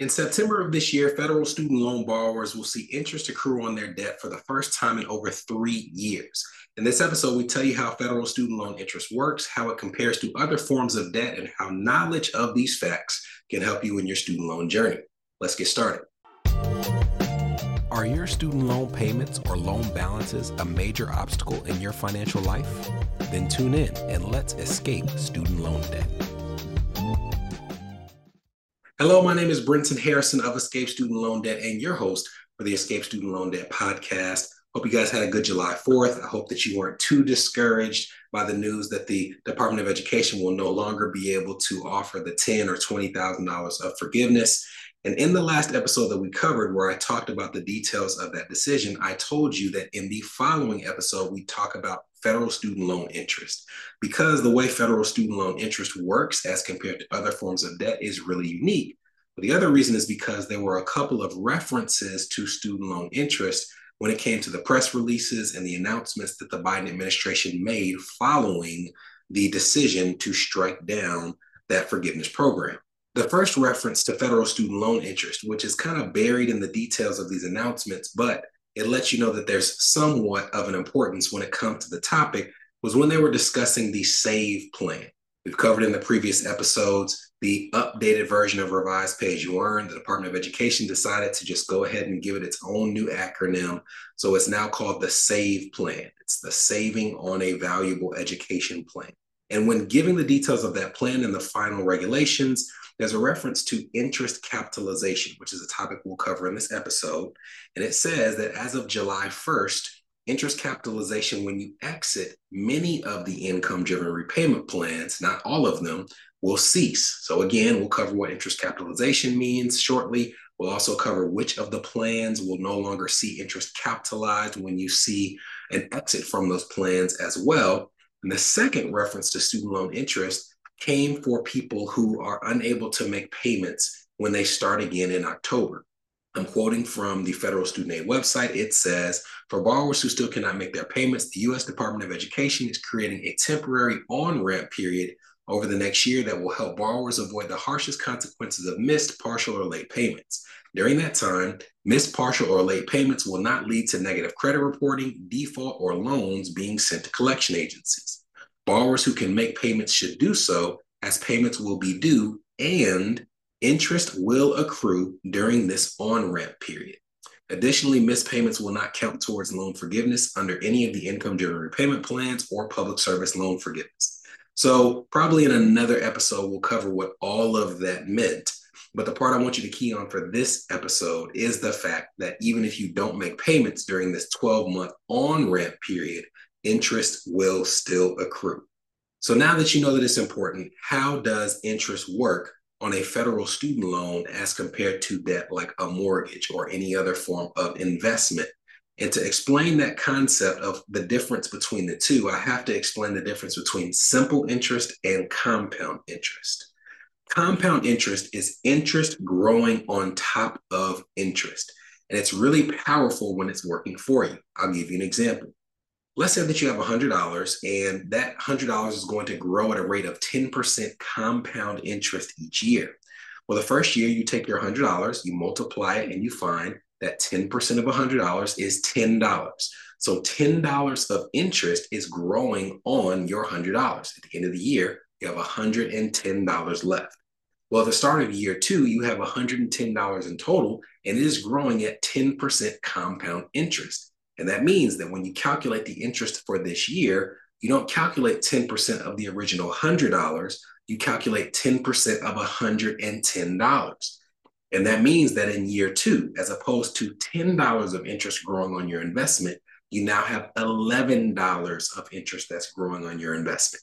In September of this year, federal student loan borrowers will see interest accrue on their debt for the first time in over three years. In this episode, we tell you how federal student loan interest works, how it compares to other forms of debt, and how knowledge of these facts can help you in your student loan journey. Let's get started. Are your student loan payments or loan balances a major obstacle in your financial life? Then tune in and let's escape student loan debt. Hello, my name is Brenton Harrison of Escape Student Loan Debt and your host for the Escape Student Loan Debt podcast. Hope you guys had a good July 4th. I hope that you weren't too discouraged by the news that the Department of Education will no longer be able to offer the ten or twenty thousand dollars of forgiveness. And in the last episode that we covered, where I talked about the details of that decision, I told you that in the following episode, we talk about federal student loan interest. Because the way federal student loan interest works as compared to other forms of debt is really unique. But the other reason is because there were a couple of references to student loan interest when it came to the press releases and the announcements that the Biden administration made following the decision to strike down that forgiveness program. The first reference to federal student loan interest, which is kind of buried in the details of these announcements, but it lets you know that there's somewhat of an importance when it comes to the topic was when they were discussing the SAVE plan. We've covered in the previous episodes the updated version of Revised Pay As You Earn. The Department of Education decided to just go ahead and give it its own new acronym. So it's now called the SAVE plan. It's the Saving on a Valuable Education Plan. And when giving the details of that plan and the final regulations, there's a reference to interest capitalization, which is a topic we'll cover in this episode. And it says that as of July 1st, interest capitalization, when you exit many of the income driven repayment plans, not all of them, will cease. So, again, we'll cover what interest capitalization means shortly. We'll also cover which of the plans will no longer see interest capitalized when you see an exit from those plans as well. And the second reference to student loan interest came for people who are unable to make payments when they start again in October. I'm quoting from the federal student aid website. It says, for borrowers who still cannot make their payments, the U.S. Department of Education is creating a temporary on ramp period over the next year that will help borrowers avoid the harshest consequences of missed, partial, or late payments. During that time, missed, partial, or late payments will not lead to negative credit reporting, default, or loans being sent to collection agencies. Borrowers who can make payments should do so, as payments will be due and interest will accrue during this on ramp period. Additionally, missed payments will not count towards loan forgiveness under any of the income driven repayment plans or public service loan forgiveness. So, probably in another episode, we'll cover what all of that meant. But the part I want you to key on for this episode is the fact that even if you don't make payments during this 12 month on ramp period, interest will still accrue. So now that you know that it's important, how does interest work on a federal student loan as compared to debt like a mortgage or any other form of investment? And to explain that concept of the difference between the two, I have to explain the difference between simple interest and compound interest. Compound interest is interest growing on top of interest. And it's really powerful when it's working for you. I'll give you an example let's say that you have $100 and that $100 is going to grow at a rate of 10% compound interest each year. Well, the first year you take your $100, you multiply it, and you find that 10% of $100 is $10. So $10 of interest is growing on your $100. At the end of the year, you have $110 left. Well, at the start of year two, you have $110 in total, and it is growing at 10% compound interest. And that means that when you calculate the interest for this year, you don't calculate 10% of the original $100, you calculate 10% of $110. And that means that in year two, as opposed to $10 of interest growing on your investment, you now have $11 of interest that's growing on your investment.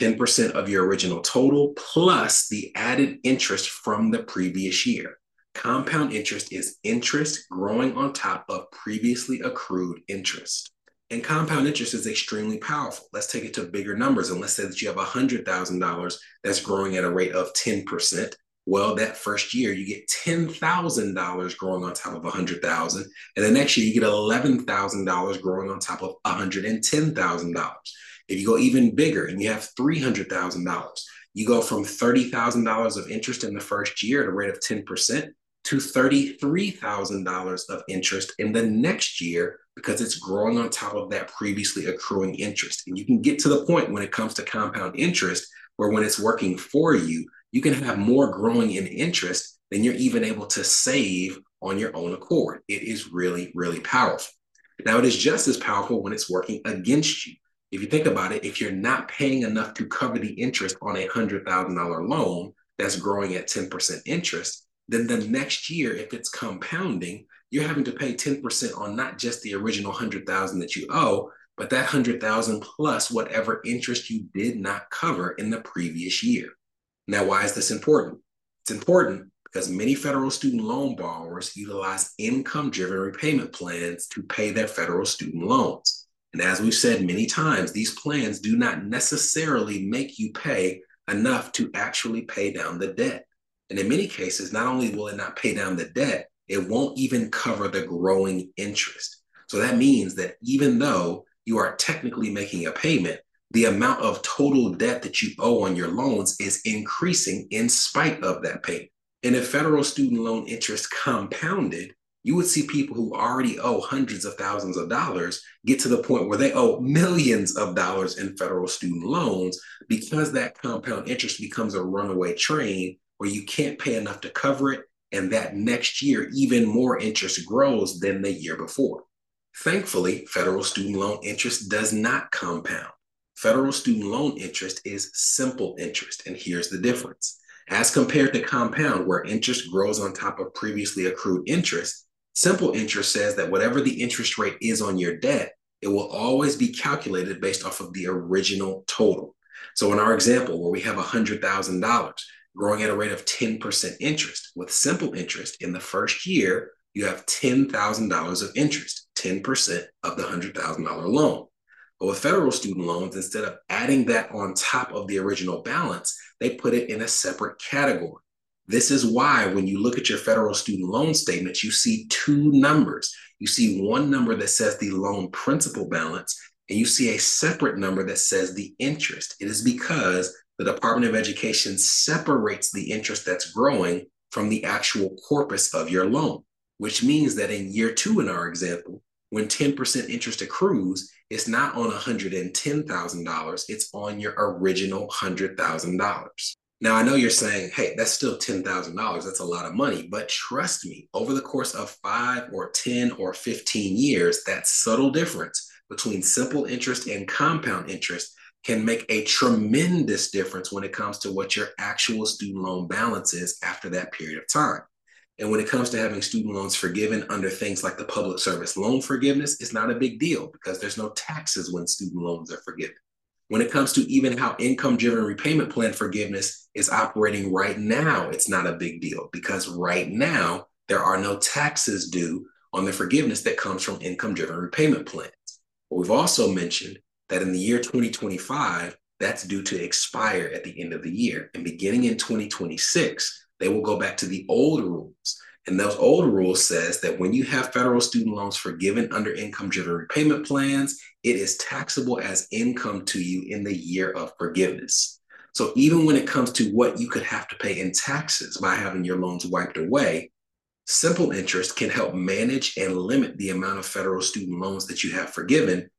10% of your original total plus the added interest from the previous year. Compound interest is interest growing on top of previously accrued interest. And compound interest is extremely powerful. Let's take it to bigger numbers. And let's say that you have $100,000 that's growing at a rate of 10%. Well, that first year you get $10,000 growing on top of 100,000. And the next year you get $11,000 growing on top of $110,000. If you go even bigger and you have $300,000, you go from $30,000 of interest in the first year at a rate of 10% to $33,000 of interest in the next year because it's growing on top of that previously accruing interest. And you can get to the point when it comes to compound interest where when it's working for you, you can have more growing in interest than you're even able to save on your own accord. It is really, really powerful. Now, it is just as powerful when it's working against you. If you think about it, if you're not paying enough to cover the interest on a $100,000 loan that's growing at 10% interest, then the next year, if it's compounding, you're having to pay 10% on not just the original 100,000 that you owe, but that 100,000 plus whatever interest you did not cover in the previous year. Now, why is this important? It's important because many federal student loan borrowers utilize income driven repayment plans to pay their federal student loans. And as we've said many times, these plans do not necessarily make you pay enough to actually pay down the debt. And in many cases, not only will it not pay down the debt, it won't even cover the growing interest. So that means that even though you are technically making a payment, the amount of total debt that you owe on your loans is increasing in spite of that payment. And if federal student loan interest compounded, you would see people who already owe hundreds of thousands of dollars get to the point where they owe millions of dollars in federal student loans because that compound interest becomes a runaway train where you can't pay enough to cover it. And that next year, even more interest grows than the year before. Thankfully, federal student loan interest does not compound. Federal student loan interest is simple interest. And here's the difference. As compared to compound, where interest grows on top of previously accrued interest, simple interest says that whatever the interest rate is on your debt, it will always be calculated based off of the original total. So, in our example, where we have $100,000 growing at a rate of 10% interest, with simple interest in the first year, you have $10,000 of interest, 10% of the $100,000 loan. But with federal student loans, instead of adding that on top of the original balance, they put it in a separate category. This is why when you look at your federal student loan statements, you see two numbers. You see one number that says the loan principal balance, and you see a separate number that says the interest. It is because the Department of Education separates the interest that's growing from the actual corpus of your loan, which means that in year two, in our example, when 10% interest accrues, it's not on $110,000, it's on your original $100,000. Now, I know you're saying, hey, that's still $10,000. That's a lot of money. But trust me, over the course of five or 10 or 15 years, that subtle difference between simple interest and compound interest can make a tremendous difference when it comes to what your actual student loan balance is after that period of time. And when it comes to having student loans forgiven under things like the public service loan forgiveness, it's not a big deal because there's no taxes when student loans are forgiven. When it comes to even how income driven repayment plan forgiveness is operating right now, it's not a big deal because right now there are no taxes due on the forgiveness that comes from income driven repayment plans. But we've also mentioned that in the year 2025, that's due to expire at the end of the year. And beginning in 2026, they will go back to the old rules. And those old rules says that when you have federal student loans forgiven under income driven repayment plans, it is taxable as income to you in the year of forgiveness. So even when it comes to what you could have to pay in taxes by having your loans wiped away, simple interest can help manage and limit the amount of federal student loans that you have forgiven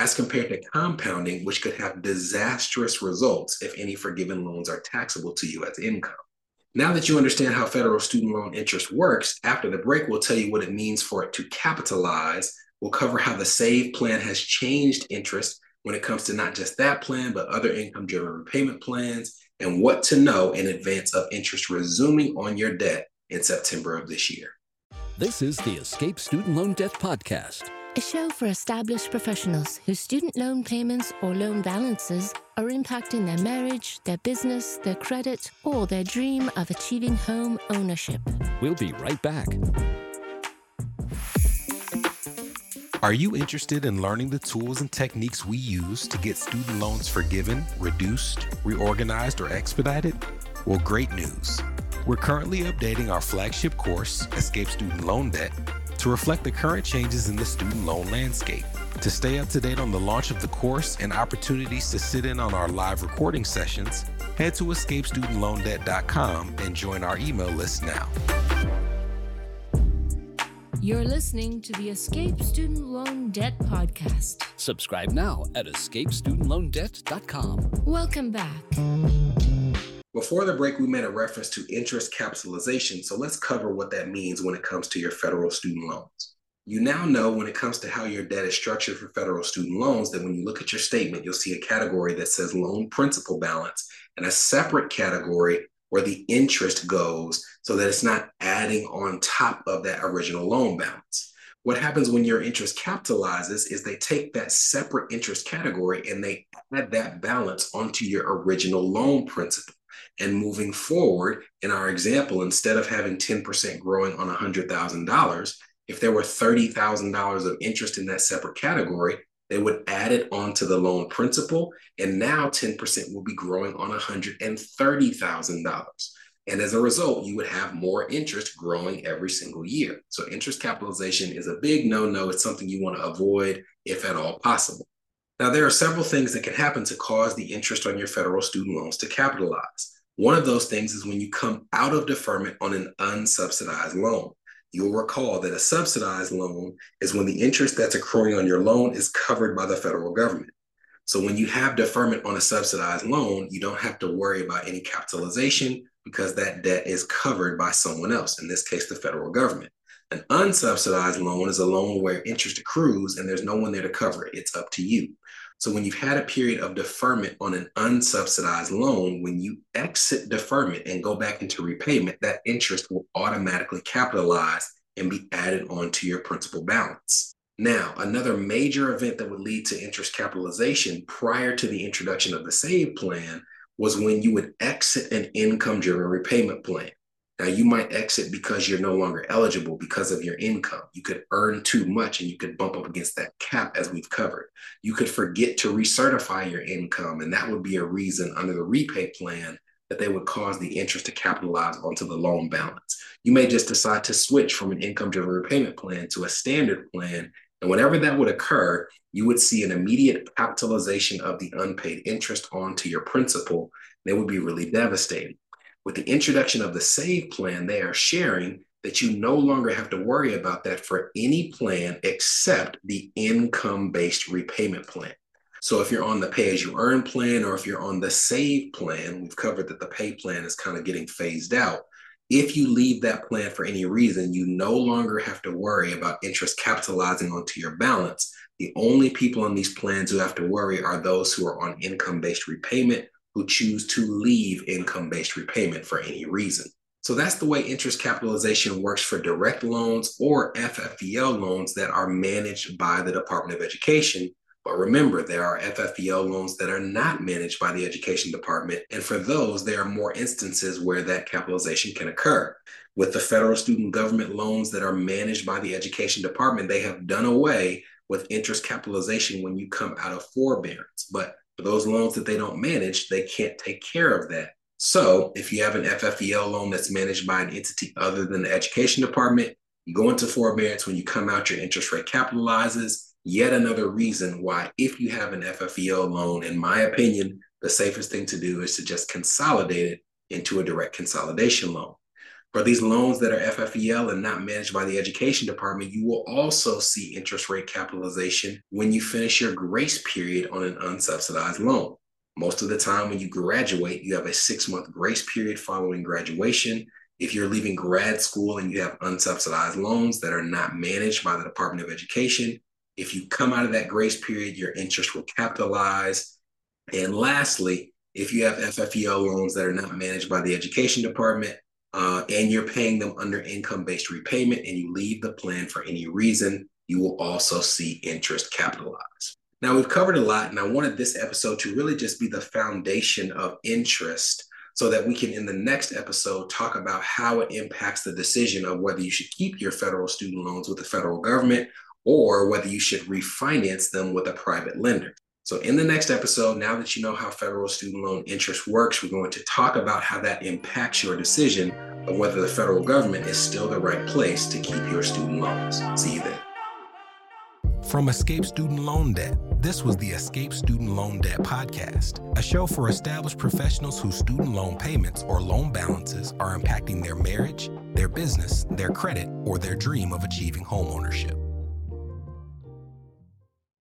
as compared to compounding, which could have disastrous results if any forgiven loans are taxable to you as income. Now that you understand how federal student loan interest works, after the break, we'll tell you what it means for it to capitalize. We'll cover how the SAVE plan has changed interest when it comes to not just that plan, but other income driven repayment plans, and what to know in advance of interest resuming on your debt in September of this year. This is the Escape Student Loan Debt Podcast a show for established professionals whose student loan payments or loan balances are impacting their marriage, their business, their credit, or their dream of achieving home ownership. We'll be right back. Are you interested in learning the tools and techniques we use to get student loans forgiven, reduced, reorganized, or expedited? Well, great news. We're currently updating our flagship course, Escape Student Loan Debt to reflect the current changes in the student loan landscape. To stay up to date on the launch of the course and opportunities to sit in on our live recording sessions, head to escapestudentloandebt.com and join our email list now. You're listening to the Escape Student Loan Debt Podcast. Subscribe now at escapestudentloandebt.com. Welcome back. Before the break, we made a reference to interest capitalization, so let's cover what that means when it comes to your federal student loans. You now know when it comes to how your debt is structured for federal student loans that when you look at your statement, you'll see a category that says loan principal balance and a separate category where the interest goes so that it's not adding on top of that original loan balance. What happens when your interest capitalizes is they take that separate interest category and they add that balance onto your original loan principal. And moving forward, in our example, instead of having 10% growing on $100,000, if there were $30,000 of interest in that separate category, they would add it onto the loan principal. And now 10% will be growing on $130,000. And as a result, you would have more interest growing every single year. So interest capitalization is a big no-no. It's something you want to avoid if at all possible. Now, there are several things that can happen to cause the interest on your federal student loans to capitalize. One of those things is when you come out of deferment on an unsubsidized loan. You'll recall that a subsidized loan is when the interest that's accruing on your loan is covered by the federal government. So when you have deferment on a subsidized loan, you don't have to worry about any capitalization because that debt is covered by someone else, in this case, the federal government. An unsubsidized loan is a loan where interest accrues and there's no one there to cover it. It's up to you. So when you've had a period of deferment on an unsubsidized loan, when you exit deferment and go back into repayment, that interest will automatically capitalize and be added onto your principal balance. Now, another major event that would lead to interest capitalization prior to the introduction of the SAVE plan was when you would exit an income driven repayment plan. Now, you might exit because you're no longer eligible because of your income. You could earn too much and you could bump up against that cap, as we've covered. You could forget to recertify your income, and that would be a reason under the REPAYE plan that they would cause the interest to capitalize onto the loan balance. You may just decide to switch from an income driven repayment plan to a standard plan. And whenever that would occur, you would see an immediate capitalization of the unpaid interest onto your principal. That would be really devastating. With the introduction of the SAVE plan, they are sharing that you no longer have to worry about that for any plan except the income based repayment plan. So if you're on the pay as you earn plan or if you're on the save plan, we've covered that the pay plan is kind of getting phased out. If you leave that plan for any reason, you no longer have to worry about interest capitalizing onto your balance. The only people on these plans who have to worry are those who are on income based repayment who choose to leave income based repayment for any reason. So that's the way interest capitalization works for direct loans or FFEL loans that are managed by the Department of Education. But remember, there are FFEL loans that are not managed by the Education Department. And for those, there are more instances where that capitalization can occur. With the federal student government loans that are managed by the Education Department, they have done away with interest capitalization when you come out of forbearance. But those loans that they don't manage, they can't take care of that. So if you have an FFEL loan that's managed by an entity other than the education department, you go into forbearance when you come out, your interest rate capitalizes. Yet another reason why, if you have an FFEL loan, in my opinion, the safest thing to do is to just consolidate it into a direct consolidation loan. For these loans that are FFEL and not managed by the education department, you will also see interest rate capitalization when you finish your grace period on an unsubsidized loan. Most of the time, when you graduate, you have a six month grace period following graduation. If you're leaving grad school and you have unsubsidized loans that are not managed by the Department of Education, if you come out of that grace period, your interest will capitalize. And lastly, if you have FFEL loans that are not managed by the Education Department, uh, and you're paying them under income based repayment and you leave the plan for any reason, you will also see interest capitalized. Now, we've covered a lot, and I wanted this episode to really just be the foundation of interest so that we can, in the next episode, talk about how it impacts the decision of whether you should keep your federal student loans with the federal government or whether you should refinance them with a private lender. So, in the next episode, now that you know how federal student loan interest works, we're going to talk about how that impacts your decision of whether the federal government is still the right place to keep your student loans. See you then. From Escape Student Loan Debt This was the Escape Student Loan Debt Podcast, a show for established professionals whose student loan payments or loan balances are impacting their marriage, their business, their credit, or their dream of achieving homeownership.